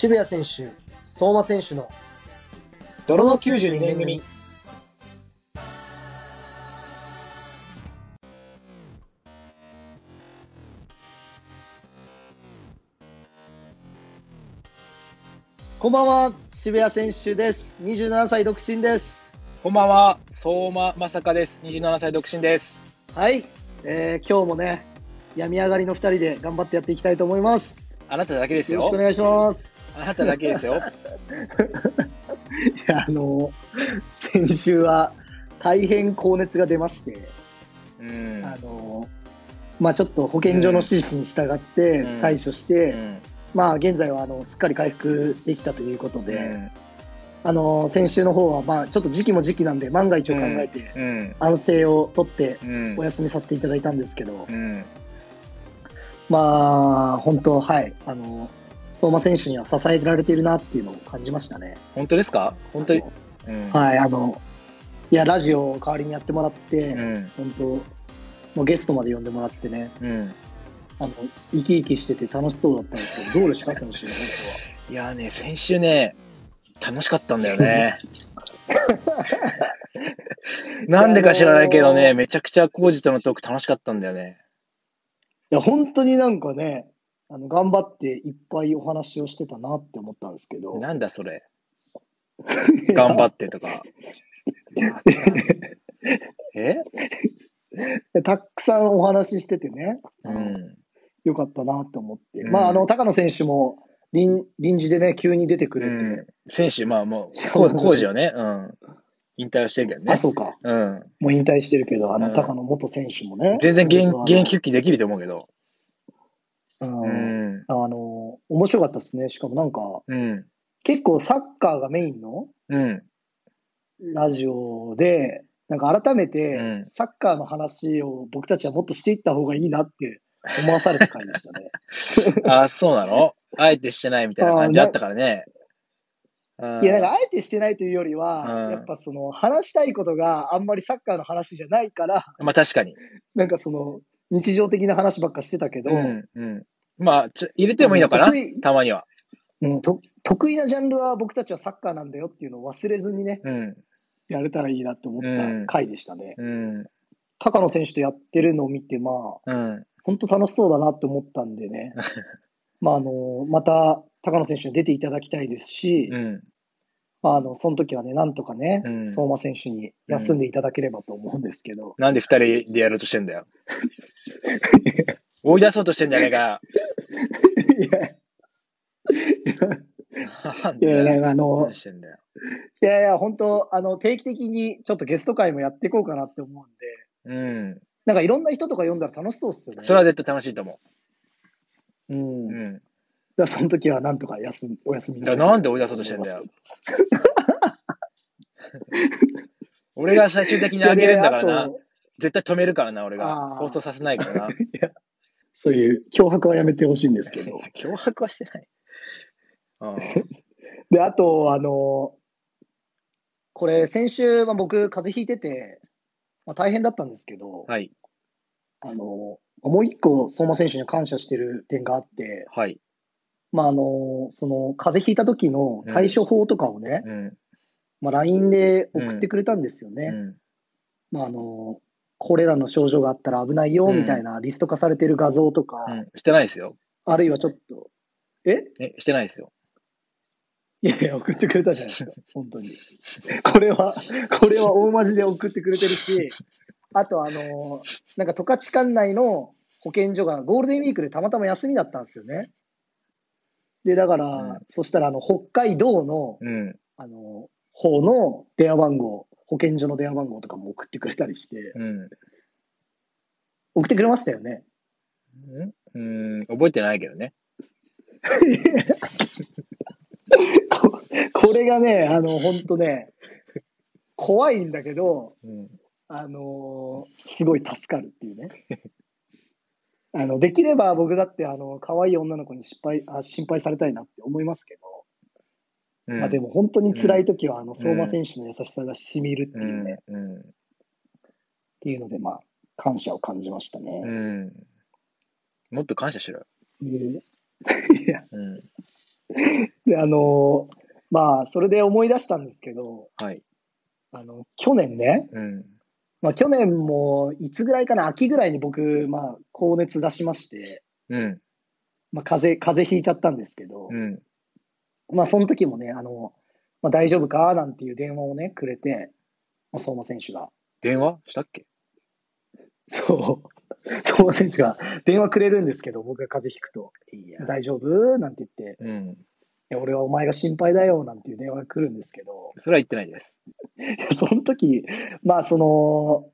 渋谷選手、相馬選手の泥の92年組。こんばんは、渋谷選手です。27歳独身です。こんばんは、相馬まさかです。27歳独身です。はい、えー今日もね、病み上がりの2人で頑張ってやっていきたいと思います。あなただけですよよろしくお。願いします。あなただけですよ。いや、あの、先週は大変高熱が出まして、うん。あの、まあちょっと保健所の指示に従ってうん対処して、うんまあ現在はあのすっかり回復できたということで、うんあの、先週の方はまあちょっと時期も時期なんで万が一を考えてうん。安静をとってうんお休みさせていただいたんですけど、うん。まあ本当はい、あの、相馬選手には支えられているなっていうのを感じましたね。本当ですか？本当に？うん。はい、あの、いや、ラジオを代わりにやってもらって、うん。本当、もうゲストまで呼んでもらってね、うん。あの、生き生きしてて楽しそうだったんですけど、どうですか、選手、本いやーね、先週ね、楽しかったんだよね。なんでか知らないけどね、めちゃくちゃコージとのトーク楽しかったんだよね。いや、本当になんかね、あの、頑張っていっぱいお話をしてたなって思ったんですけど。なんだそれ。頑張ってとか。え？て。たくさんお話ししててね、うん。よかったなって思って。うんまあ、あの、高野選手も臨、臨時でね、急に出てくれて、うん。選手、まあもう、そうコージはね、うん。引退はしてるけどね。あ、そうか。うん。もう引退してるけど、あの、うん高野元選手もね。全然現現役復帰できると思うけど。うんうん。あの、面白かったですね。しかもなんか、うん。結構サッカーがメインのうん。ラジオで、なんか改めうてん、サッカーの話を僕たちはもっとしていった方がいいなって思わされた回でしたね。あ、そうなの？あえてしてないみたいな感じあったからね。いや、なんかあえてしてないというよりは、うんやっぱその話したいことがあんまりサッカーの話じゃないから、まあ確かに。なんかその日常的な話ばっかしてたけど、うん。うん。まあ、ちょ入れてもいいのかな？得意たまには。うんと得意なジャンルは僕たちはサッカーなんだよっていうのを忘れずにね、うん。やれたらいいなって思った回でしたね。うん。高野選手とやってるのを見て、まあ、うん。本当楽しそうだなって思ったんでね、まあ、あの、また高野選手に出ていただきたいですし、うん。まあ、あの、その時はね、なんとかね、うん相馬選手に休んでいただければと思うんですけど、なんで二人でやろうとしてんだよ。追い出そうとしてんじゃねえか いや、いや、かあの。いやいや、本当あの、定期的にちょっとゲスト会もやっていこうかなって思うんで、うん。なんかいろんな人とか読んだら楽しそうっすよね。それは絶対楽しいと思うん。う。だかうん。らその時はなんとか休み、お休みだなんで追い出そうとしてんだよ。俺が最終的にあげるんだからな。絶対止めるからな、俺あが。ー放送させないからな。そういう脅迫はやめてほしいんですけど。脅迫はしてない。うんで、あと、あの、これ、先週、まあ、僕、風邪ひいてて、まあ、大変だったんですけど、はい。あの、もう一個、相馬選手には感謝してる点があって、はい。まあ、あの、その、風邪ひいた時の対処法とかをね、うん。まあ、LINE で送ってくれたんですよね。うん。まあ、あの、これらの症状があったら危ないよ、うんみたいなリスト化されてる画像とか、うん。してないですよ。あるいはちょっと、え？え、してないですよ。いやいや、送ってくれたじゃないですか、本当に。これは、これは大マジで送ってくれてるし、あと、あの、なんか十勝管内の保健所がゴールデンウィークでたまたま休みだったんですよね。で、だから、うんそしたら、あの、北海道の、うん。あの、方の電話番号、保健所の電話番号とかも送ってくれたりして、うん。送ってくれましたよね。うん。覚えてないけどね。ここれがね、あの、本当ね、怖いんだけど、うん。あのーすごい助かるっていうね。あの、できれば僕だって、あの、可愛い女の子に失敗、あ心配されたいなって思いますけど、うんまあでも本当に辛い時は、あの、相馬選手の優しさが染みるってういうね、ん。うん。っていうので、まあ、感謝を感じましたね。うん。もっと感謝しろよ。うんいや、うん。で、あのーまあ、それで思い出したんですけど、はい。あの、去年ね、うん。まあ去年もいつぐらいかな、秋ぐらいに僕、まあ、高熱出しまして、うん。まあ、風邪、風邪ひいちゃったんですけど、うん。まあ、その時もね、あの、まあ、大丈夫か？なんていう電話をね、くれて、まあ、相馬選手が。電話？したっけ？そう。相馬選手が電話くれるんですけど、僕が風邪ひくと、いや。大丈夫？なんて言って、うん。いや俺はお前が心配だよなんていう電話が来るんですけど、それは言ってないです。その時、まあ、その、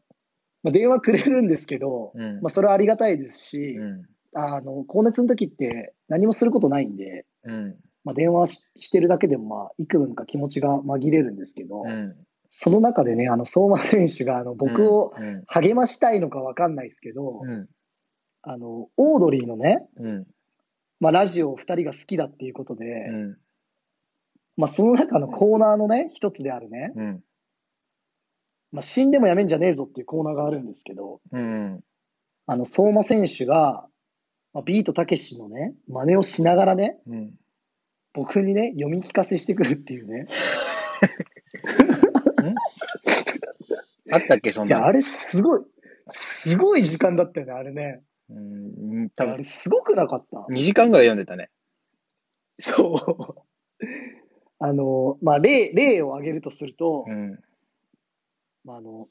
まあ、電話くれるんですけど、うんまあ、それはありがたいですし、うん。あの、高熱の時って何もすることないんで、うん。まあ、電話ししてるだけでも、まあ、幾分か気持ちが紛れるんですけど、うん。その中でね、あの、相馬選手が、あの、僕をうん。励ましたいのかわかんないですけど、うん。あの、オードリーのね、うん。まあ、ラジオを二人が好きだっていうことで、うん。まあ、その中のコーナーのね、一つであるね、うん。まあ、死んでもやめんじゃねえぞっていうコーナーがあるんですけど、うん。あの、相馬選手が、まあ、ビートたけしのね、真似をしながらね、うん。僕にね、読み聞かせしてくるっていうね。あったっけ、そんいや、なあれすごい、すごい時間だったよね、あれね。うん。多分あれ、すごくなかった？2時間ぐらい読んでたね。そう。あの、まあ、例、例を挙げるとすると、うん。まあ、あの、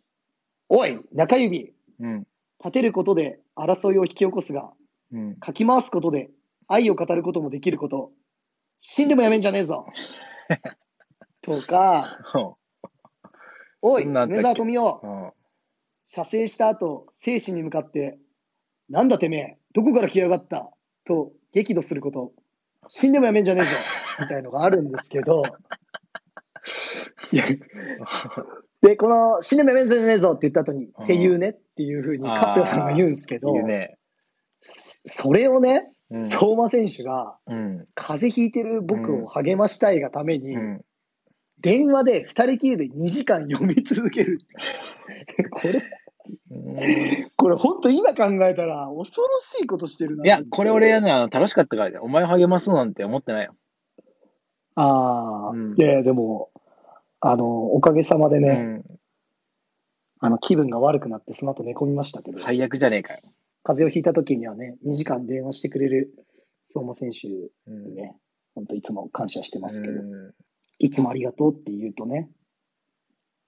おい、中指、うん。立てることで争いを引き起こすが、うん。かき回すことで愛を語ることもできること、死んでもやめんじゃねえぞ。とか、おい、梅沢富美男、うん。射精した後、精神に向かって、なんだてめえ、どこから来やがった？と激怒すること、死んでもやめんじゃねえぞ みたいのがあるんですけど、いやで、この死んでもやめんじゃねえぞって言った後に、ていうね？っていうふうに春日さんが言うんですけど、ね。そそれをね、うん。相馬選手がうん。風邪ひいてる僕を励ましたいがために、うん。電話で二人きりで2時間読み続ける。これ、うんこれ本当今考えたら恐ろしいことしてるな。いや、これ俺やね、あの、楽しかったから。お前を励ますなんて思ってないよ。ああ、うんいやでも、あの、おかげさまでね、うん。あの、気分が悪くなってその後寝込みましたけど、最悪じゃねえかよ。風邪をひいた時にはね、2時間電話してくれる相馬選手うんにね、本当いつも感謝してますけど、うんいつもありがとうって言うとね、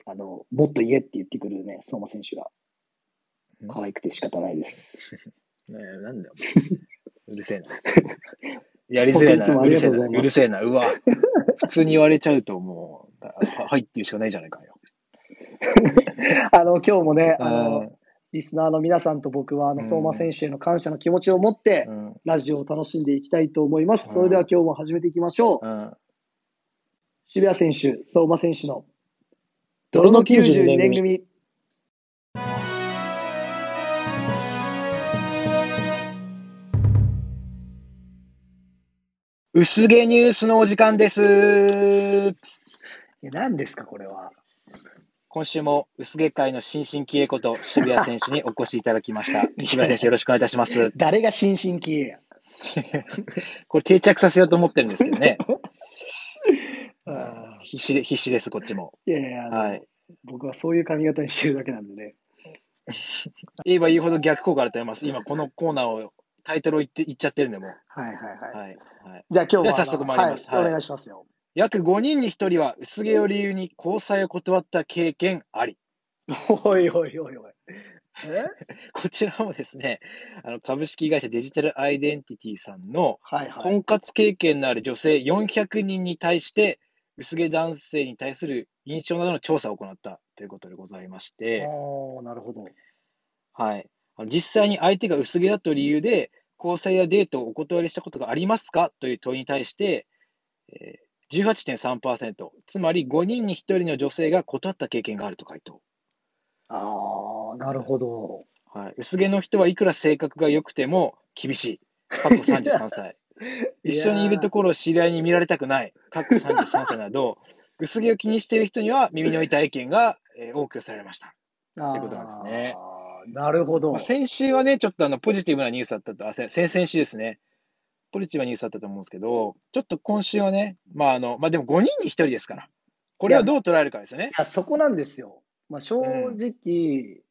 あの、もっと言えって言ってくるね、相馬選手がうん可愛くて仕方ないです。ねえ、なんだよ。うるせえな。やりづらいな。うるせえな。うるせえな。うわ。普通に言われちゃうともう、ははいっていうしかないじゃないかよ。あの、今日もね、あうのん、リスナーの皆さんと僕は、あの、うん相馬選手への感謝の気持ちを持ってう、ん。ラジオを楽しんでいきたいと思います。うんそれでは今日も始めていきましょう。うん。渋谷選手、相馬選手の泥の92年組。薄毛ニュースのお時間です。え何ですか、これは。今週も薄毛界の新進気鋭こと渋谷選手にお越しいただきました。渋谷選手よろしくお願いいたします。誰が新進気鋭や。これ定着させようと思ってるんですけどね。必死で、必死です、こっちも。いやいや、はい。僕はそういう髪型にしてるだけなんでね。言えば言うほど逆効果だと思います。今このコーナーを、タイトルを言って、言っちゃってるんで、もう。はいはいはい。はい。はい。じゃあ今日は早速参りますはいはいお願いしますよ。約5人に1人は薄毛を理由に交際を断った経験あり。おいおいおいおい。え？こちらもですね、あの株式会社デジタルアイデンティティさんの。婚活経験のある女性400人に対して、薄毛男性に対する印象などの調査を行ったということでございまして、おーなるほど。はい。実際に相手が薄毛だと理由で、交際やデートをお断りしたことがありますか？という問いに対して、えー18.3%、つまり5人に1人の女性が断った経験があると回答。ああ、なるほど。はい、薄毛の人はいくら性格が良くても厳しい。過去33歳。一緒にいるところを知り合いに見られたくない、かっこ33歳など、薄毛を気にしている人には耳の痛い意見が、えー多く寄せられました。ってことなんですね。なるほど。まあ、先週はね、ちょっとあのポジティブなニュースだったと、あ、せ先々週ですね。ポジティブなニュースだったと思うんですけど、ちょっと今週はね、まああの、まあでも5人に1人ですから、これをどう捉えるかですよねい。や、そこなんですよ。まあ、正直、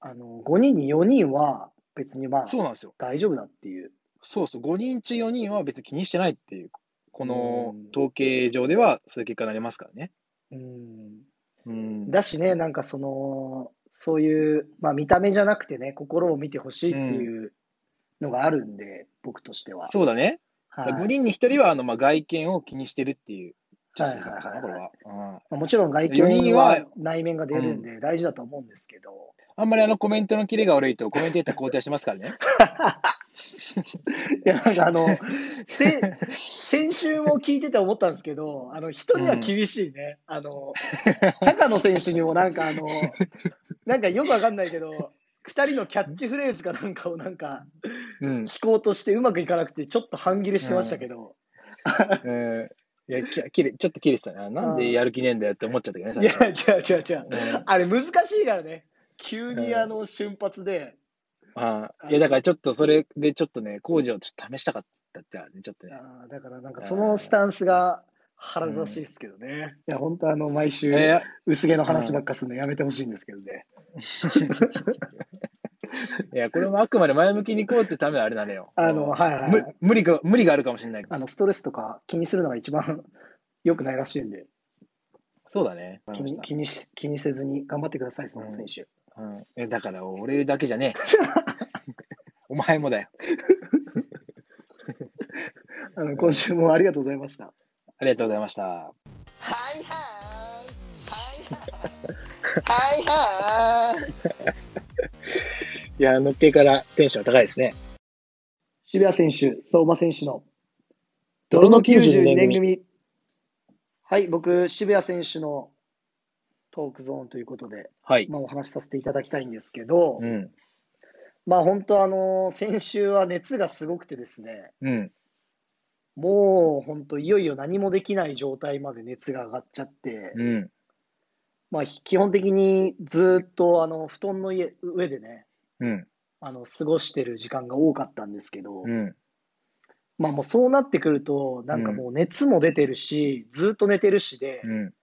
あの、5人に4人は別にまあ、そうなんですよ。大丈夫だっていう。そうそう、5人中4人は別に気にしてないっていう、このうん統計上ではそういう結果になりますからね。うん。うん。だしね、なんかその、そういう、まあ見た目じゃなくてね、心を見てほしいっていうのがあるんで、僕としては。そうだね。はい5人に1人はあの、まあ、外見を気にしてるっていう女性だからな、はいはいはいはいこれは。うんまあもちろん外4人見はは内面が出るんで大事だと思うんですけど、あんまりあのコメントのキレが悪いとコメンテーター交代しますからね。いや、なんかあの、せ先週も聞いてて思ったんですけど、あの、人には厳しいね。あの、高野選手にもなんかあの、なんかよくわかんないけど、二人のキャッチフレーズかなんかをなんかうん。聞こうとしてうまくいかなくて、ちょっと半切れしてましたけど、うんいや、ききれちょっと切れてたな。なんでやる気ねえんだよって思っちゃったけどね。いや、違う違う違う。うんあれ難しいからね。急にあの瞬発で、ああいや、だからちょっとそれでちょっとね、工事をちょっと試したかったってあるね、ちょっとね。あーだからなんかそのスタンスが腹立たしいですけどね。いや、本当あの、毎週、え薄毛の話ばっかするのやめてほしいんですけどね。いや、これもあくまで前向きに行こうってためのあれなのよ。あの、はいはい。無理が、無理があるかもしれない。あの、ストレスとか気にするのが一番良くないらしいんで、そうだね。気に気にし気にせずに頑張ってください、その選手。うん、えだから、俺だけじゃねえ。お前もだよ。あの今週もありがとうございました。ありがとうございました。はいはい。はいはい。いや、のっけからテンション高いですね。渋谷選手、相馬選手の泥の92年組。はい、僕、渋谷選手のトークゾーンということで、はい。まあ、お話しさせていただきたいんですけど、うん。まあ本当、あの先週は熱がすごくてですね、うん。もう本当、いよいよ何もできない状態まで熱が上がっちゃって、うん。まあ、基本的にずっとあの布団の家上でね、うん。あの過ごしてる時間が多かったんですけど、うん。まあもうそうなってくると、なんかもう熱も出てるし、ずっと寝てるしで、うん。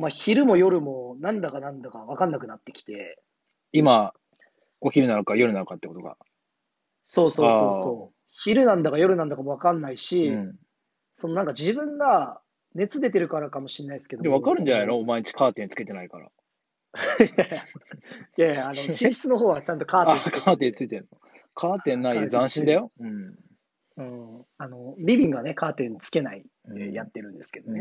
まあ昼も夜もなんだかなんだか分かんなくなってきて、今、お昼なのか夜なのかってことが。そうそうそうそう、昼なんだか夜なんだかも分かんないし、うん。そのなんか自分が熱出てるからかもしれないですけど、で、わかるんじゃないの？お前んちカーテンつけてないから。いやいや、あの 寝室の方はちゃんとカーテンあ、つけてカーテンついてるの。カーテンないよ。斬新だよ。うん。うん、あのリビングはね、カーテンつけないでやってるんですけどね、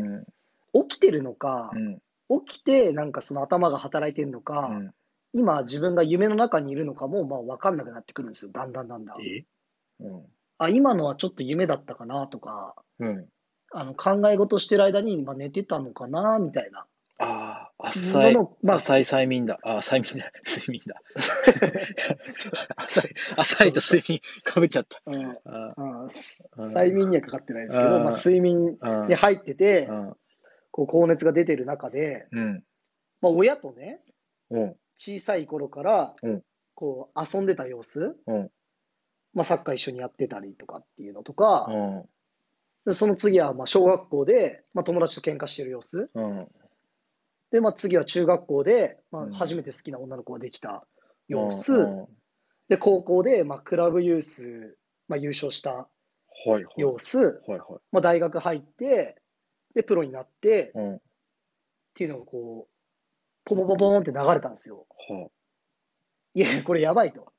うん。起きてるのかう、ん。起きてなんかその頭が働いてるのか、うん。今自分が夢の中にいるのかもまあ分かんなくなってくるんですよ、だんだんだんだん。え？うん。あ、今のはちょっと夢だったかなとか、うん。あの考え事してる間にまあ寝てたのかなみたいな。ああ、浅いの、まあ浅い催眠だ。あ、催眠だ。睡眠だ。浅い、浅いと睡眠かぶっちゃった。うんあうんうん催眠にはかかってないですけど、うんまあ、睡眠あに入っててう、ん。こう高熱が出てる中で、うん。まあ、親とね、うん。小さい頃からうんこう遊んでた様子、うん。まあ、サッカー一緒にやってたりとかっていうのとか、うん。でその次はまあ小学校で、まあ、友達と喧嘩してる様子、うん。で、まあ、次は中学校で、まあうん、初めて好きな女の子ができた様子、うんで、高校で、まあ、クラブユース、まあ、優勝したはいはい。様子、はいはい。まあ、大学入って、で、プロになってうん。っていうのがこう、ポポポポーンって流れたんですよ。はいや、これやばいと。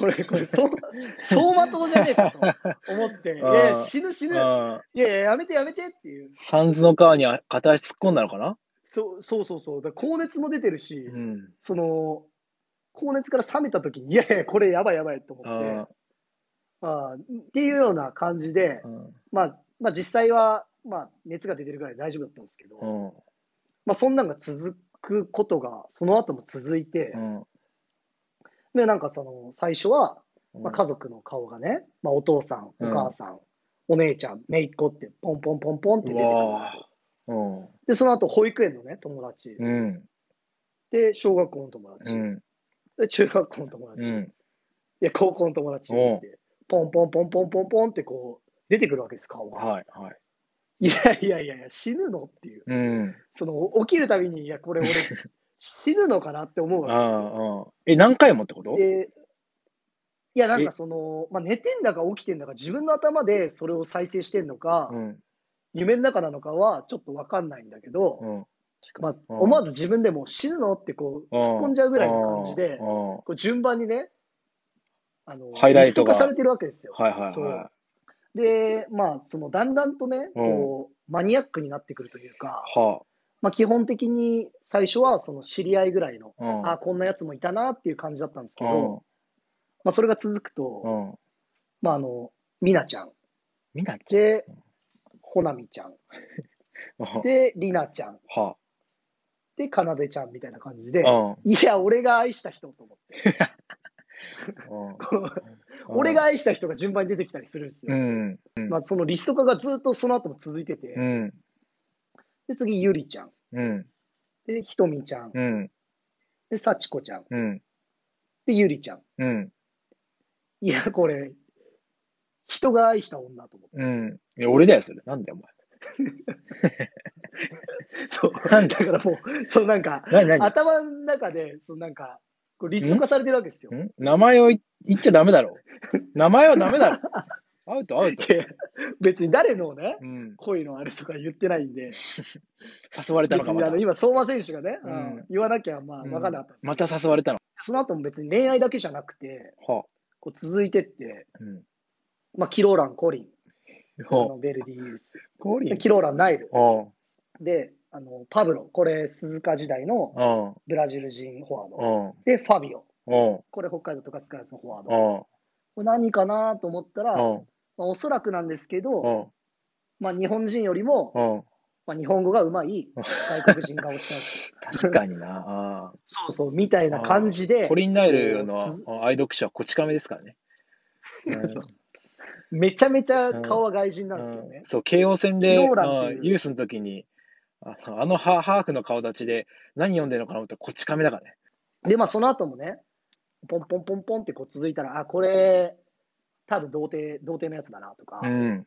これ、これ、そう、走馬灯じゃねえかと思って、いや死ぬ死ぬ。いあ。やいや、やめてやめてっていう。サンズの川に片足突っ込んだのかな？そうそうそうそう。だ高熱も出てるし、うん。その、高熱から冷めた時に、いやいや、これやばいやばいと思って、あああっていうような感じで、あ。うん。まあ、まあ実際は、まあ熱が出てるぐらい大丈夫だったんですけど、うん。まあそんなんが続くことが、その後も続いてう、ん。で、なんかその、最初は、まあ、家族の顔がね、まあ、お父さん、おうん母さん、お姉ちゃん、姪っ子って、ポンポンポンポンって出てくるんですよ。うん。で、その後、保育園のね、友達。うん。で、小学校の友達。うん。で、中学校の友達。うん。で、高校の友達って、ポンポンポンポンポンポンってこう、出てくるわけです、顔が。はい。はい。いやいやいやいや、死ぬのっていう。うん。その、起きるたびに、いや、これ俺、死ぬのかなって思うあわけですよ。あ、ああ。え、何回もってこと？で、いや、なんえかその、まあ、寝てんだか起きてんだか、自分の頭でそれを再生してんのか、うん。夢の中なのかはちょっとわかんないんだけど、うん。まあ、うん思わず自分でも死ぬのってこう、突っ込んじゃうぐらいの感じで、うん。こう順番にね、あの、ハイライトが化されてるわけですよ。はいはいそうはで、まあ、その、だんだんとね、こう、マニアックになってくるというか、い。はまあ、基本的に最初はその知り合いぐらいの、あ。うん。あ、こんなやつもいたなっていう感じだったんですけうんど、まあ、それが続くと、うん。まあ、あの、みなちゃん、みなちで、ほなみちゃん、ゃん。で、りなちゃん、はで、かなでちゃんみたいな感じで、あ。いや、俺が愛した人と思って。俺が愛した人が順番に出てきたりするんですよ。うん。うん。まあ、そのリスト化がずっとその後も続いてて、うん。で、次、ゆりちゃん、うん。で、ひとみちゃん、うん。で、さちこちゃん、うん。で、ゆりちゃん。うん。いや、これ、人が愛した女と思って。うん。いや、俺だよ、それ。なんだよ、そう。なんだからもう、そうなんか、頭の中で、そうなんか、こうリスト化されてるわけですよ。ん？名前を言言っちゃダメだろ。名前はダメだろ。アウト、アウト。いや別に誰のね、うん。恋のあれとか言ってないんで、誘われたのか、また別にあの。今、相馬選手がね、うんうん言わなきゃまあうん分かんなかったんですまた誘われたの？その後も別に恋愛だけじゃなくて、はこう続いてって、あ。うん。まあ、キローラン、コリン、あはのベルディユース、キローラン、ナイル、あで、あのパブロ、これ、鈴鹿時代のブラジル人フォワーあ。ド、あで、ファビオ、あ。これ、北海道とかスカイスのフォワード、あこれ何かなと思ったら、あ。まあ、おそらくなんですけど、あまあ、日本人よりも、あ。まあ、日本語がうまい外国人が推したんですよ。確かにな。そうそう、みたいな感じで、コリンナイルの愛読書はこち亀ですからね。めちゃめちゃ顔は外人なんですよねうん。そう、慶応戦で、ユースの時に、あのあのハハーフの顔立ちで何読んでるのかなと思ったらこち亀だからね。で、まあ、その後もね、ポンポンポンポンってこう続いたら、あ、これ、多分童貞、童貞のやつだなとか、うん。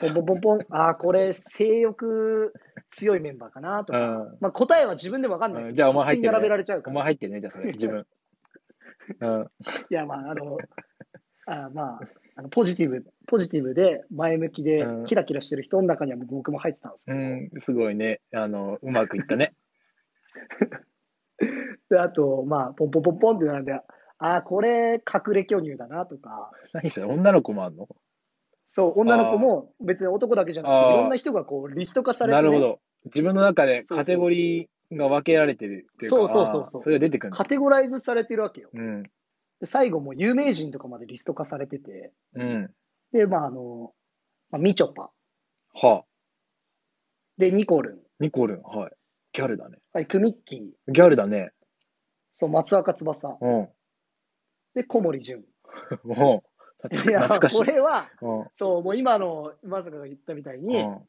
ポンポンポンポン、あ、これ、性欲強いメンバーかなとか、うんまあ、答えは自分でも分かんないですうんじゃあお前入ってるね並べられちゃうから。お前入ってるね、じゃあそれ、自分。うん。いや、まあ、あの、あまあ、あのポジティブ、ポジティブで前向きでうんキラキラしてる人の中には僕も入ってたんですけど、うん、すごいね。あの、うまくいったね。で、あと、まあ、ポンポンポンポンって並んで、あ、これ、隠れ巨乳だなとか、何それ、女の子もあんの？そう、女の子も別に男だけじゃなくて、いろんな人がこう、リスト化されて、ね、なるほど。自分の中でカテゴリーが分けられてるっていうか、そうそうそうそうそれが出てくるカテゴライズされてるわけよ。うん。で最後もう有名人とかまでリスト化されてて、うん。で、まあ、あの、まあ、みちょぱ、はあ。で、ニコルン、ニコルン、はい。ギャルだね。はい、クミッキー、ギャルだね。そう、松若翼、うん。で、小森純。もう、懐かしい。これは、うん。そう、もう今の、まさかが言ったみたいに、うん。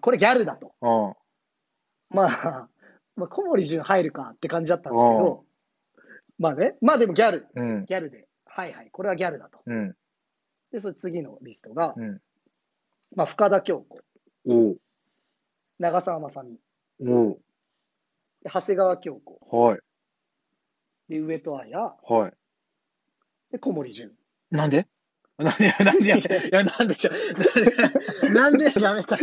これギャルだと。うん。まあ、まあ、小森純入るかって感じだったんですけど、まあね、まあでもギャル、うん。ギャルで、はいはい、これはギャルだと。うん。で、それ次のリストが、うん。まあ、深田恭子、おう。長澤まさみ、お長谷川京子、はい。で、上戸彩、はい。で、小森純。なんで？なんで、なんで、いや、なんでじゃ、なんでダメか。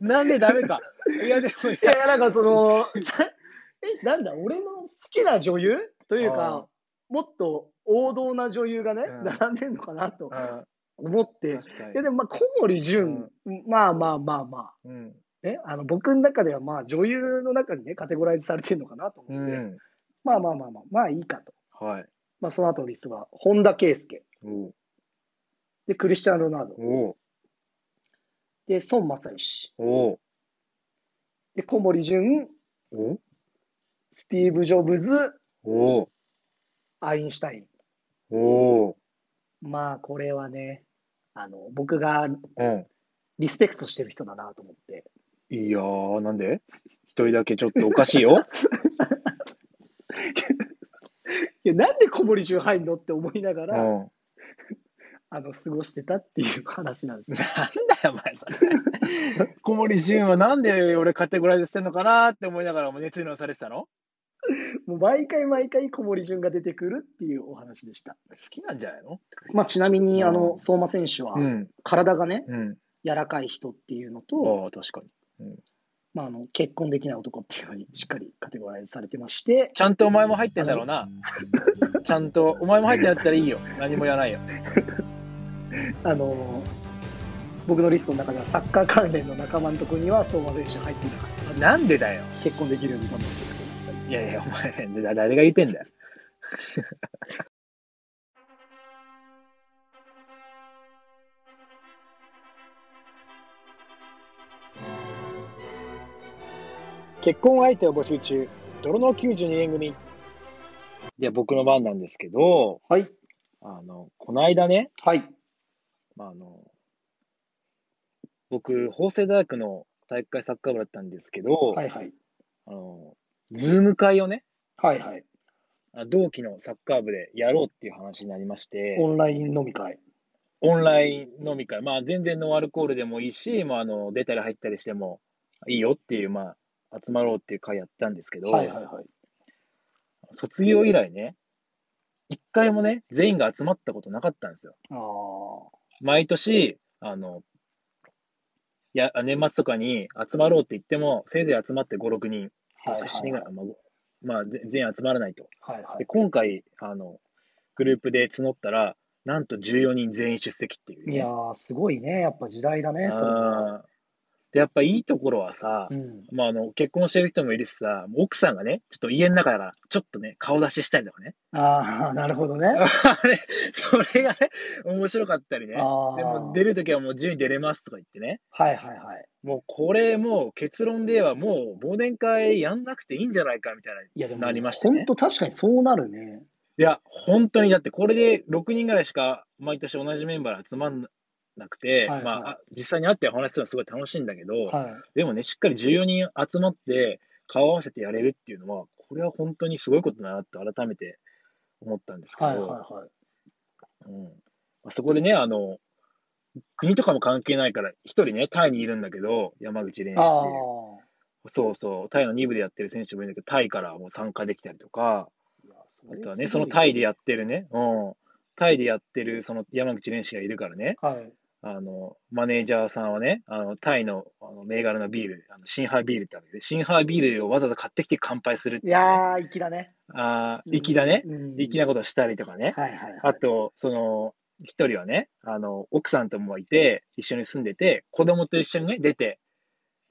なんでダメか？いや、でも、いいやなんかその、さえ、なんだ、俺の好きな女優？というあか、もっと王道な女優がね、うん並んでんのかなとや、思って、いや、でも、まあ、小森純、まあまあまあまあ、うん。ね、あの僕の中では、まあ、女優の中にね、カテゴライズされてるのかなとう思って、ん。まあまあまあまあ、まあいいかと。はい。まあ、その後のリストが、本田圭佑。で、クリスチャン・ロナウド。で、孫正義。で、小森純。スティーブ・ジョブズ、おう。アインシュタイン。おう。まあ、これはね、あの、僕がうん。リスペクトしてる人だなと思って。いやー、なんで？一人だけちょっとおかしいよ。いや、なんで小森純入んのって思いながら、うん。あの、過ごしてたっていう話なんですよ。なんだよ、お前、それ。小森純はなんで俺カテゴライズしてんのかなって思いながらも熱量されてたの？もう毎回毎回小森純が出てくるっていうお話でした。好きなんじゃないの？まあ、ちなみに、あうの、ん相馬選手はう、ん。体がね、うん。柔らかい人っていうのと、ああ、確かに。まあ、あの、結婚できない男っていうのにしっかりカテゴライズされてまして、ちゃんとお前も入ってんだろうな。ちゃんと、お前も入ってんだったらいいよ。何も言わないよ。あの、僕のリストの中ではサッカー関連の仲間のところには相馬選手入っていなかった。なんでだよ。結婚できるように頑張っていやいや、お前、だ誰が言ってんだよ。結婚相手を募集中、泥の92年組。で、僕の番なんですけど、はい。あの、この間ね、はい。まあ、あの、僕、法政大学の体育会サッカー部だったんですけど、はいはい。あの、ズーム会をね、はいはい。あ同期のサッカー部でやろうっていう話になりまして、オンライン飲み会。オンライン飲み会、まあ全然ノンアルコールでもいいし、まああの、出たり入ったりしてもいいよっていう、まあ、集まろうっていう会やったんですけど、はいはいはい。卒業以来ね、一回もね、全員が集まったことなかったんですよ。ああ。毎年、あの、いや、年末とかに集まろうって言っても、せいぜい集まって5、6人、はい7人ぐ。まあ、まあ、ぜ全員集まらないと。ではいはい。今回、あの、グループで募ったら、なんと14人全員出席っていう、ね。いやー、すごいね。やっぱ時代だね、それは。で、やっぱいいところはさ、うん。まあ、あの、結婚してる人もいるしさ、奥さんがね、ちょっと家の中からちょっとね、顔出ししたりとかね。ああ、なるほどね。あれ、それがね、面白かったりね。であもあ。出るときはもう自由に出れますとか言ってね。はいはいはい。もうこれもう結論ではもう忘年会やんなくていいんじゃないかみたいな。いやでも、なりましたね本当確かにそうなるね。いや、本当にだってこれで6人ぐらいしか毎年同じメンバーで集まんなくて、はいはいまああ、実際に会ってお話しするのすごい楽しいんだけど、はい。でもね、しっかり14人集まって顔合わせてやれるっていうのは、これは本当にすごいことだなって改めて思ったんですけど、はいはいはい。うんまあ、そこでね、あの、国とかも関係ないから、一人ね、タイにいるんだけど、山口蓮司あっていう。そうそう、タイの2部でやってる選手もいるんだけど、タイからもう参加できたりとか、あ。あとはね、そのタイでやってるね、うん、タイでやってるその山口蓮司がいるからね、はい。あの、マネージャーさんはね、あの、タイのあの銘柄のビール、あのシンハービールってあるんで、シンハービールをわざわざ買ってきて乾杯するっていいやー、粋だね。あー粋だね。うん。粋なことしたりとかね。はいはいはい。あと、その、一人はね、あの、奥さんともいて、一緒に住んでて、子供と一緒にね、出て、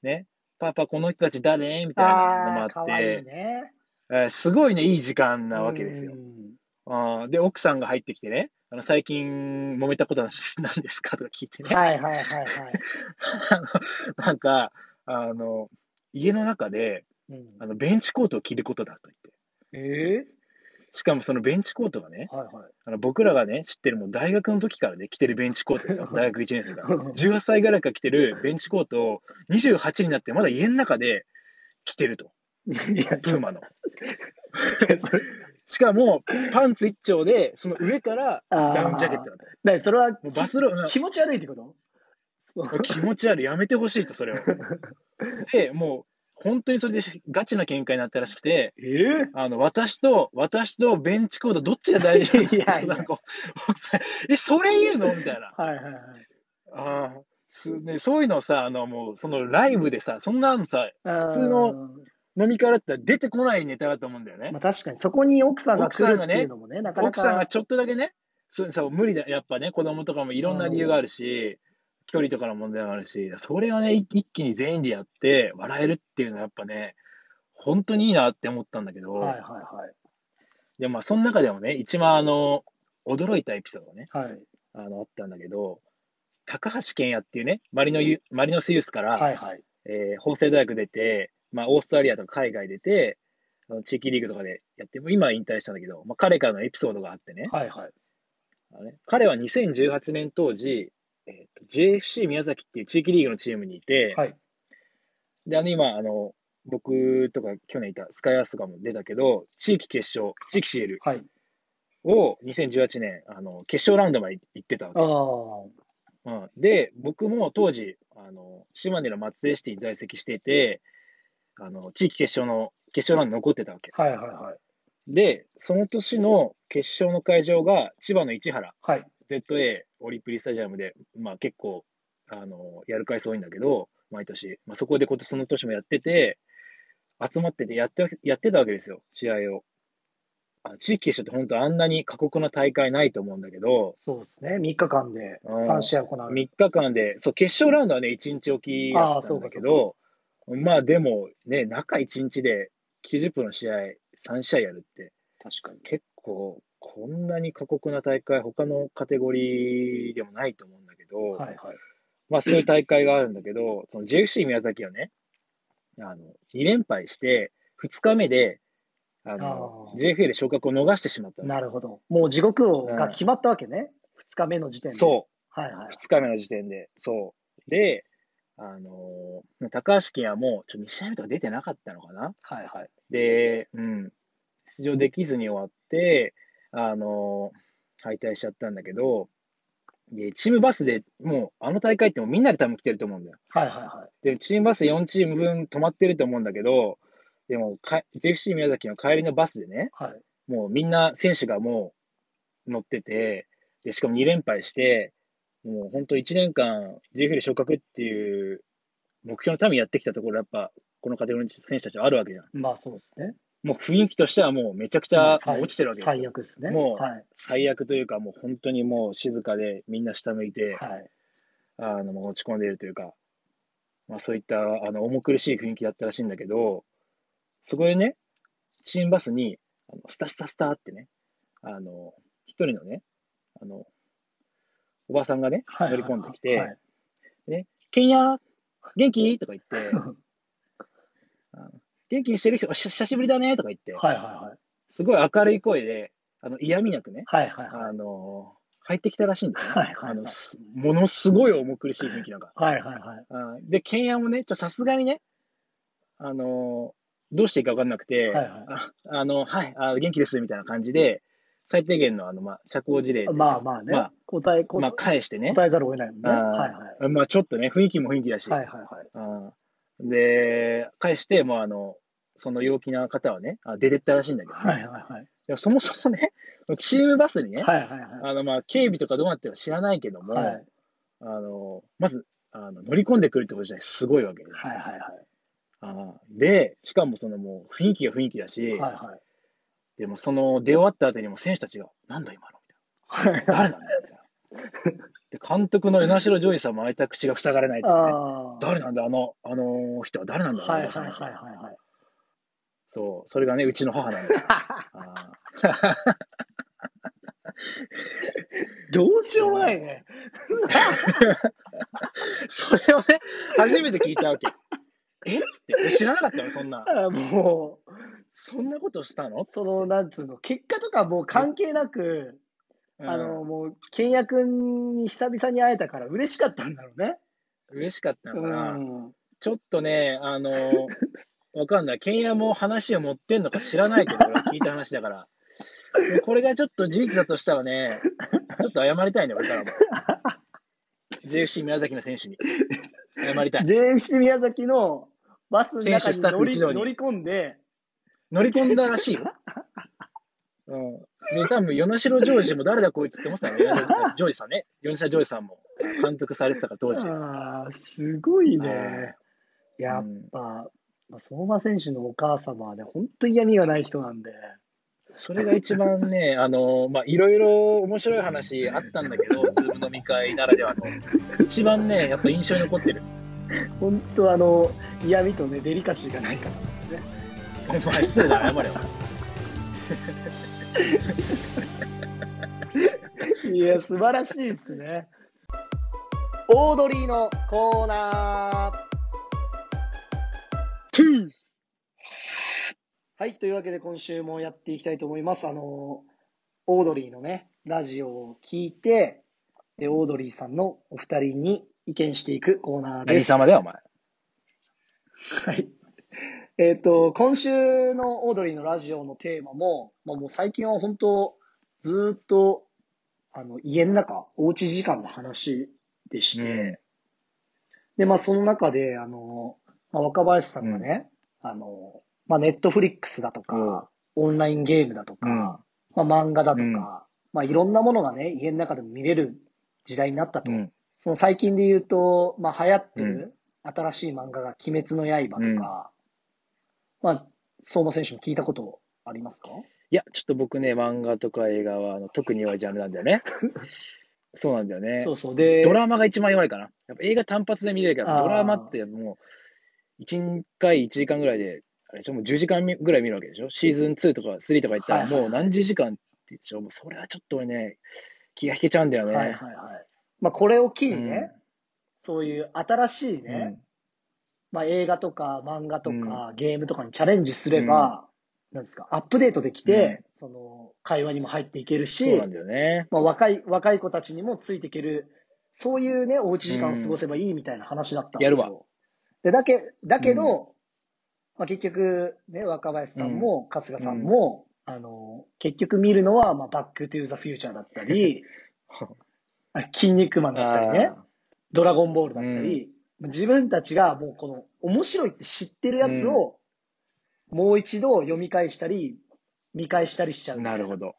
ね、パパ、この人たち誰？みたいなのもあって、ね。えーすごいね、いい時間なわけですよう。んあーで、奥さんが入ってきてね、あの最近揉めたことなんです 何ですかとか聞いてね、はいはいはいはい。あのなんか、あの、家の中で、うんあの、ベンチコートを着ることだと言って。えしかもそのベンチコートがね、ー、はいはい。あの僕らがね、知ってるもう大学の時からね、着てるベンチコートだよ、大学1年生から。18歳ぐらいから着てるベンチコートを28になってまだ家の中で着てると。いや、そ妻の。しかも、パンツ一丁で、その上からダウンジャケットだと。なそれはバスロー気持ち悪いってこと？気持ち悪い、やめてほしいと、それを。で、もう、本当にそれでガチな喧嘩になったらしくて、えー？あの、私と、私とベンチコートどっちが大事？いやいや。え、それ言うの？みたいな。はいはいはい。ああ、すね、そういうのをさ、あの、もう、そのライブでさ、そんなのさ、普通の飲み会だったら出てこないネタだと思うんだよねまあ、。確かに、そこに奥さんが来るっていうのもね、なかなか。奥さんがちょっとだけね、そうさ無理だ、やっぱね、子供とかもいろんな理由があるし、距離とかの問題もあるし、それをね、一一気に全員でやって笑えるっていうのはやっぱね、本当にいいなって思ったんだけど、はいはいはい。でもまあ、その中でもね、一番あの、驚いたエピソードがね、はい。あの、あったんだけど、高橋健也っていうね、マリノユマリノスユースから、はいはい。えー法政大学出て、まあ、オーストラリアとか海外出て、あの地域リーグとかでやって、今は引退したんだけど、まあ、彼からのエピソードがあってね、はいはい。あのね、彼は2018年当時、えーと JFC 宮崎っていう地域リーグのチームにいて、はい。で、あの今、あの、僕とか去年いたスカイアースとかも出たけど、地域決勝、地域 CL はい。を2018年、あの、決勝ラウンドまで行ってたわけ。ああ。うん、で、僕も当時、あの、島根の松江シティに在籍していて、あの、地域決勝の、決勝ラウンド残ってたわけ。はいはいはい。で、その年の決勝の会場が千葉の市原、はい。ZA オリプリスタジアムで、まあ結構、あの、やる回数多いんだけど、毎年。まあそこで今年その年もやってて、集まっててやって、やってたわけですよ、試合を。あ地域決勝って本当あんなに過酷な大会ないと思うんだけど、そうですね。3日間で3試合行う。3日間で、そう、決勝ラウンドはね、1日おきだったんだけど、まあでもね、中1日で90分の試合、3試合やるって、確かに。結構、こんなに過酷な大会、他のカテゴリーでもないと思うんだけど、はいはい。まあそういう大会があるんだけど、その JFC 宮崎はね、あの、2連敗して、2日目で、あの、JFA で昇格を逃してしまったなるほど。もう地獄王が決まったわけね。2日目の時点で。そう。はいはい。2日目の時点で、そう。で、あのー高橋君はもう、ちょ2試合目とか出てなかったのかな？はいはい。で、うん、出場できずに終わって、あのー敗退しちゃったんだけど、で、チームバスでもう、あの大会ってもうみんなで多分来てると思うんだよ。はいはいはい。で、チームバス4チーム分止まってると思うんだけど、でも、か JFC 宮崎の帰りのバスでね、はい。もうみんな選手がもう乗ってて、で、しかも2連敗して、もう本当1年間 JFL で昇格っていう目標のためにやってきたところ、やっぱこのカテゴリーの選手たちはあるわけじゃん。まあそうですね。もう雰囲気としてはもうめちゃくちゃ落ちてるわけです最よ。悪ですね。もうはい。最悪というか、もう本当にもう静かでみんな下向いて、はい。あの、落ち込んでいるというか、まあそういったあの重苦しい雰囲気だったらしいんだけど、そこでね、チームバスに、あのスタスタスタってね、あの、一人のね、あの、おばさんがね、はい乗り込んできて、はいケンヤ元気？とか言って、元気にしてる人、お久しぶりだねとか言って、はいはいはい。すごい明るい声で、あの嫌味なくね、はいはいはい。あの、入ってきたらしいんだよね。はいはいはいあのすものすごい重苦しい雰囲気なんか。はいはいはい。あで、ケンヤもね、ちょさすがにね、あのどうしていいか分かんなくて、はいはいああの、はい、あ元気ですみたいな感じで、最低限のあの、まあ、社交辞令で、まあまあね。まあ答え、こまあ、返してね、答えざるを得ないもんね。はいはい。まあ、ちょっとね、雰囲気も雰囲気だし、はいはいはい。で、返して、もうあの、その陽気な方はね、あ出てったらしいんだけど、ねはいはいはい。いやそもそもね、チームバスにね、はいはいはい。あの、まあ、警備とかどうなってるか知らないけども、はいあの、まず、あの乗り込んでくるってことじゃないすごいわけで。はいはいはい。あーで、しかもそのもう雰囲気が雰囲気だし、はいはい。でもその出終わった後にも選手たちが、なんだ今の？みたいな。誰なんだみたいな。で、監督の与那城ジさんも開いた口が塞がれないとかね。誰なんだあの、あの人は誰なんだはいはいはいはいはい。そう、それがね、うちの母なんですよ。あ どうしようもないね。ー それをね、初めて聞いたわけ。え？っ つって、え知らなかったの？そんな。あもう、そんなことしたの？その、なんつうの、結果とかもう関係なく、あの、もう、ケンヤ君に久々に会えたから嬉しかったんだろうね。嬉しかったのうかな。ん。ちょっとね、あの、わかんない。ケンヤも話を持ってんのか知らないけど、俺聞いた話だから。でこれがちょっと事実だとしたらね、ちょっと謝りたいね、俺からも。JFC 宮崎の選手に。謝りたい。JFC 宮崎のバスの中に乗り乗り込んで、乗り込んだらしいよ。うん。で、多分、与那城ジョージも誰だこいつって思ってたのよ。ジョージさんね。与那城ジョージさんも監督されてたから、当時。ああ、すごいあね。やっうんぱ、まあ相馬選手のお母様はね、本当嫌味がない人なんで、それが一番ね、あの、まあ、いろいろ面白い話あったんだけど、 Zoom 飲み会ならではの。一番ね、やっぱ印象に残ってる。本当あの、嫌味とね、デリカシーがないからね。お前、失礼だ、謝れよ。いや、素晴らしいですね。オードリーのコーナー。はい、というわけで今週もやっていきたいと思います。あの、オードリーのね、ラジオを聞いて、で、オードリーさんのお二人に意見していくコーナーで何す。様だよ、お前。はい。えっ、と、今週のオードリーのラジオのテーマも、まあ、もう最近は本当、ずーっと、あの、家の中、おうち時間の話でして、で、まあ、その中で、あの、まあ、若林さんがね、あの、まあ、ネットフリックスだとか、オンラインゲームだとか、まあ、漫画だとか、うんまあ、いろんなものがね、家の中でも見れる時代になったと。うん。その最近で言うと、まあ、流行ってる新しい漫画が鬼滅の刃とか、まあ、相馬選手も聞いたことありますか？いや、ちょっと僕ね、漫画とか映画はあの特に弱いジャンルなんだよね。そうなんだよねそ。うそう。で、ドラマが一番弱いかな。やっぱ映画単発で見れるけど、ドラマってもう、1回1時間ぐらいで、あれでしょ、もう10時間ぐらい見るわけでしょ。シーズン2とか3とか行ったら、もう何十時間ってでしょ。もうそれはちょっと俺ね、気が引けちゃうんだよね。はいはいはい。まあ、これを機にね、うんそういう新しいね、まあ、映画とか漫画とか、ゲームとかにチャレンジすれば、なんですか、アップデートできて、その、会話にも入っていけるしそうな、んだよね。まあ、若い、若い子たちにもついていける、そういうね、おうち時間を過ごせばいいみたいな話だったんですよ。やるわで、だけ、だけど、うんまあ、結局、ね、若林さんも、春日さんも、あの、結局見るのは、まあ、バックトゥーザフューチャーだったり、あ筋肉マンだったりね、ドラゴンボールだったり、自分たちがもうこの面白いって知ってるやつを、もう一度読み返したり、見返したりしちゃう。なるほど。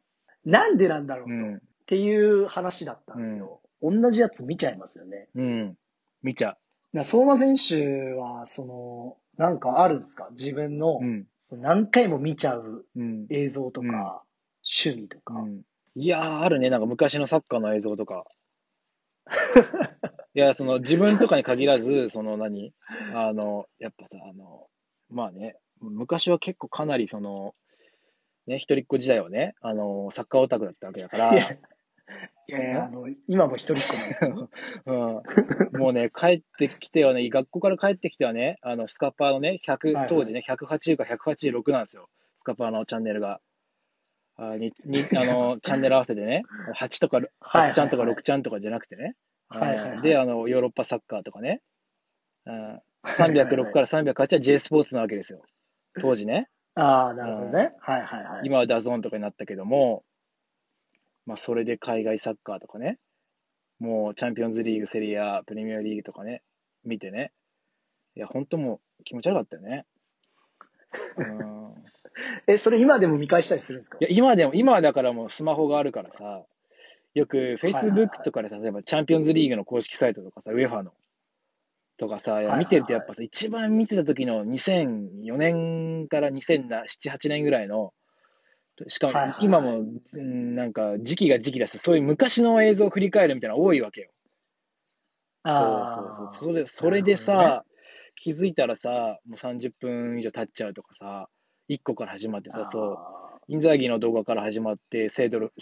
なんでなんだろうと、っうん。ていう話だったんですよ。同じやつ見ちゃいますよね。うん。見ちゃな相馬選手は、その、なんかあるんですか？自分の、う。うん。その何回も見ちゃううん。映像とか、うん趣味とか。うんいやー、あるね。なんか昔のサッカーの映像とか。いや、その自分とかに限らず、その何？あの、やっぱさ、あの、まあね、昔は結構かなりその、ね、一人っ子時代はね、あの、サッカーオタクだったわけだから、いやいやあの、今も一人っ子なんですけど。うん、もうね、帰ってきてはね、学校から帰ってきてはね、あの、スカパーのね、100、はいはい当時ね、180か186なんですよ。スカパーのチャンネルが。あににあの、チャンネル合わせてね、8とか、はいはいはい8ちゃんとか6ちゃんとかじゃなくてね。はいはいで、あの、ヨーロッパサッカーとかね。うん306から308は J スポーツなわけですよ。当時ね。ああ、なるほどね。はいはいはい。今は DAZN とかになったけども、まあ、それで海外サッカーとかね、もうチャンピオンズリーグ、セリエ A、プレミアリーグとかね、見てね、いや、本当もう気持ち悪かったよね。うん。え、それ今でも見返したりするんですか？いや、今でも、今はだからもうスマホがあるからさ、よく Facebook とかで例えばチャンピオンズリーグの公式サイトとかさ、ウェファのとかさ、見てるとやっぱさ、一番見てた時の2004年から2007、8年ぐらいの、しかも今も、うんなんか時期が時期だし、そういう昔の映像を振り返るみたいなの多いわけよ。そうそうそう。それそれでさ、気づいたらさ、もう30分以上経っちゃうとかさ、1個から始まってさ、そう。インザーギの動画から始まって、セイドル、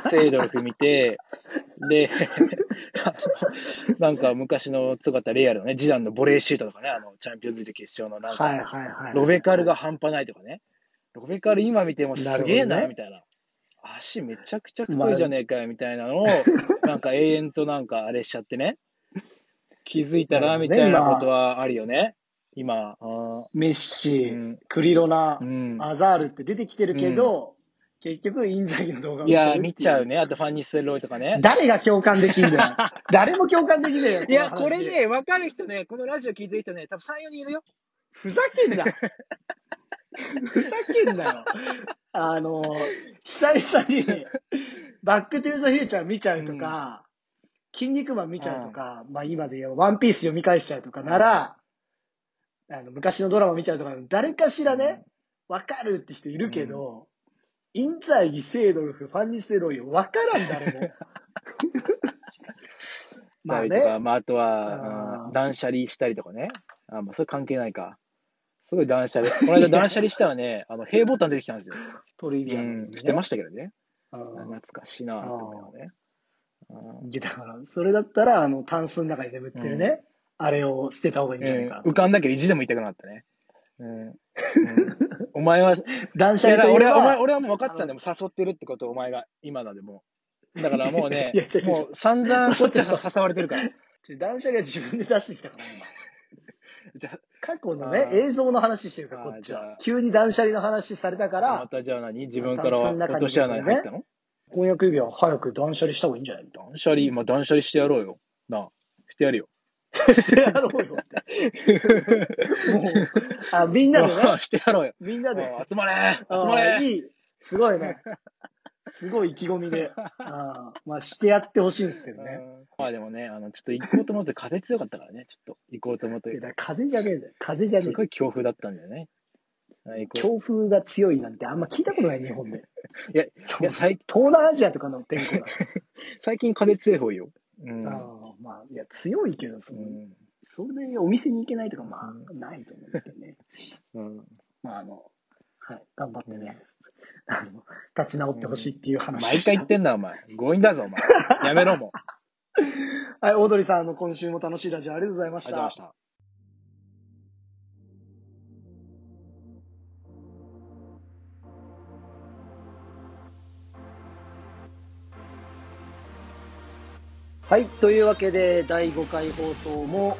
セイドルフ見て、で、なんか昔の強かったレイアルのね、ジダンのボレーシュートとかね、あの、チャンピオンズリーグ決勝のなんか。ロベカルが半端ないとかね。ロベカル今見てもすげえな、みたいな。足めちゃくちゃ太いじゃねえかよ、みたいなのを、なんか永遠となんかあれしちゃってね。気づいたら、みたいなことはあるよね。今。あメッシ、うんクリロナー、うん。アザールって出てきてるけど、結局インザギの動画いや、見ちゃうっていう見ちゃうね。あとファンニステロイとかね。誰が共感できんだよ。誰も共感できねえよ。いや、これ。ね、わかる人ね、このラジオ聞いてる人ね、多分3、4人いるよ。ふざけんな。ふざけんなよ。あの、久々に、バックトゥーザフューチャー見ちゃうとか、キン肉マン見ちゃうとか、まあ今で言えばワンピース読み返しちゃうとかなら、あの昔のドラマ見ちゃうとか、誰かしらね、わかるって人いるけど、インザーギ、セードルフ、ファンニステロイわからん、誰も。まあね。まあ、あとは、断捨離したりとかね。あ、まあ、それ関係ないか。すごい断捨離。この間断捨離したらね、あの、へぇボタン出てきたんですよ。トリビアうん、してましたけどね。懐かしいなと思ね。だから、それだったら、あの、タンスの中に眠ってるね、あれを捨てた方がいいんじゃないかうん浮かんだけど意地でも痛くなったね。うんうんお前は、い 断捨離俺はお前俺はもう分かってたんだよ。もう誘ってるってこと、お前が、今のでもう。だからもうね もう散々こっちは 誘われてるから。断捨離は自分で出してきたから、今。じゃ過去のね映像の話してるから、こっち。は急に断捨離の話されたかあ、まら、たじゃあ何自分からは落とし穴に入ったの？婚約指輪は早く断捨離した方がいいんじゃない？断捨離、まあ断捨離してやろうよ。なあ、してやるよ。な。してやろうよ。もう、あ、みんなでね、してやろうよ。みんなで。あ集まれ集あまれいい。すごいね。すごい意気込みで。あーまあ、してやってほしいんですけどね。うんまあでもね、あの、ちょっと行こうと思って風強かったからね、ちょっと行こうと思って風じゃねえんだよ。風じゃねすごい強風だったんだよね。強風が強いなんてあんま聞いたことない、日本で。う いや、いや最東南アジアとかの天候だ。最近風強い方よ。うん。ああまあ、いや、強いけど、その、うんそれでお店に行けないとか、まあ、ないと思うんですけどね。うんまあ、あの、はい、頑張ってね、あの、立ち直ってほしいっていう話。毎回言ってんな、お前。強引だぞ、お前。やめろ、もう。はい、オードリーさん、あの、今週も楽しいラジオありがとうございましありがとうございたま。した。はい、というわけで、第5回放送も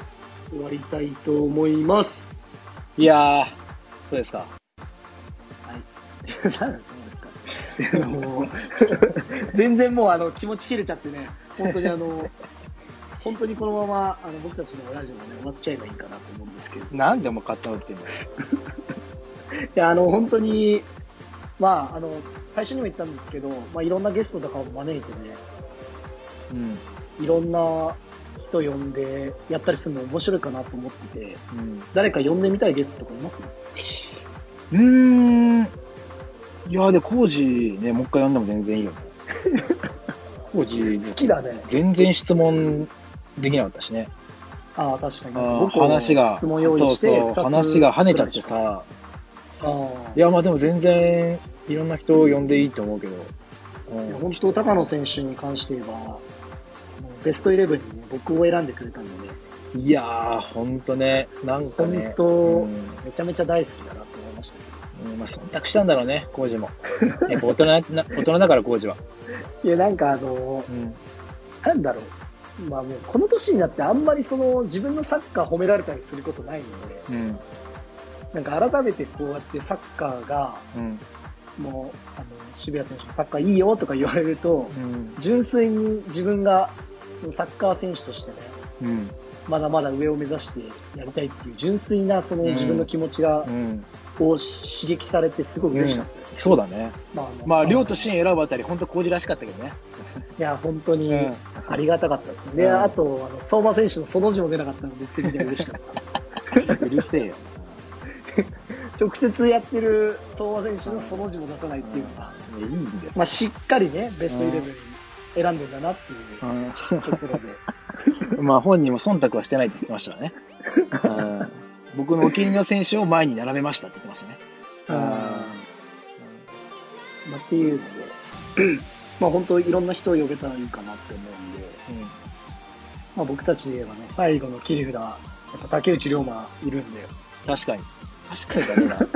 終わりたいと思います。いやー、そうですか？はい。ですか。あ の全然もうあの気持ち切れちゃってね、本当にあの、本当にこのままあの僕たちのラジオがね、終わっちゃえばいいかなと思うんですけど。いなんでお前勝手に言ってんの や、あの、本当に、まあ、あの、最初にも言ったんですけど、まあ、いろんなゲストとかを招いてね、うん。いろんな人呼んでやったりするの面白いかなと思ってて、うん。誰か呼んでみたいゲストとかいます？うーん。いや、で、コージね、もう一回呼んでも全然いいよね。コージ、好きだね。全然質問できなかったしね。ああ、確かに。僕も話が、質問用意して、そうそう、話が跳ねちゃってさ。ああ。いや、まあでも全然、いろんな人を呼んでいいと思うけど。うん本当、高野選手に関して言えば、ベストイレブンに、ね、僕を選んでくれたので、いやー、ほんとね、なんかね本、当、うんめちゃめちゃ大好きだなと思いましたけうんまあ、忖度したんだろうね、コージも。やっぱ大人な、大人だから、コージは。ど。いや、なんかあの、うん。なんだろう。まあもう、この年になってあんまりその、自分のサッカー褒められたりすることないので、うん。なんか改めてこうやってサッカーが、うん。もう、あの、渋谷選手のサッカーいいよとか言われると、うん。純粋に自分がそのサッカー選手としてね、うん。まだまだ上を目指してやりたいっていう純粋なその自分の気持ちが、うん。を刺激されてすごい嬉しかったです。そうだね。まあ、まあ、亮としシン選ぶあたり、ほんとコージらしかったけどね。いや、本当にうんありがたかったですね。で、うんあと、あの、相馬選手のその字も出なかったので、僕的には嬉しかった。うるせえよ。直接やってる相馬選手のその字も出さないっていうのが、いいんですまあ、しっかりね、ベストイレブンに選んでんだなっていうところで。う んまあ、本人も忖度はしてないって言ってましたね。うん僕のお気に入りの選手を前に並べましたって言ってましたね。うんまあ、っていうので、まあ本当いろんな人を呼べたらいいかなって思うんで、まあ僕たちで言えばね、最後の切り札、やっぱ竹内涼真いるんで、確かに。確かにだね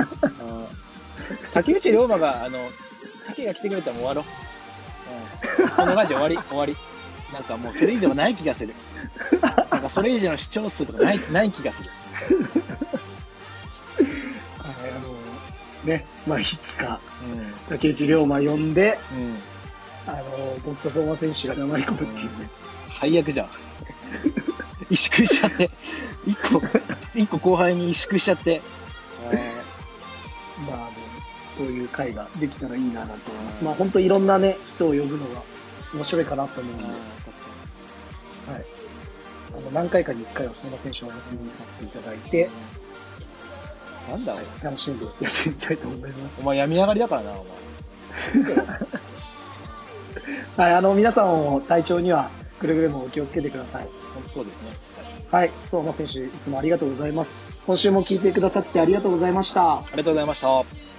竹内涼真が、あの、竹が来てくれたらもう終わろう。うんこのラジオ終わり、終わり。なんかもうそれ以上ない気がする。なんかそれ以上の視聴数とかないない気がする。ね、まあいつかう竹内涼真呼んで。あの、僕と相馬選手が黙り込むっていうね、最悪じゃん。萎縮しちゃって。一個、一個後輩に萎縮しちゃって。まああの、そういう会ができたらいいなと思います。まあ本当いろんなね、人を呼ぶのが面白いかなと思うんで、はい。あの、何回かに1回は相馬選手をお休みさせていただいて、なんだ、楽しんでやってみたいと思います。お前病み上がりだからな、お前。はい、あの、皆さんも体調にはくれぐれもお気をつけてください。本当そうですね。はい、相馬選手、いつもありがとうございます。今週も聞いてくださってありがとうございました。ありがとうございました。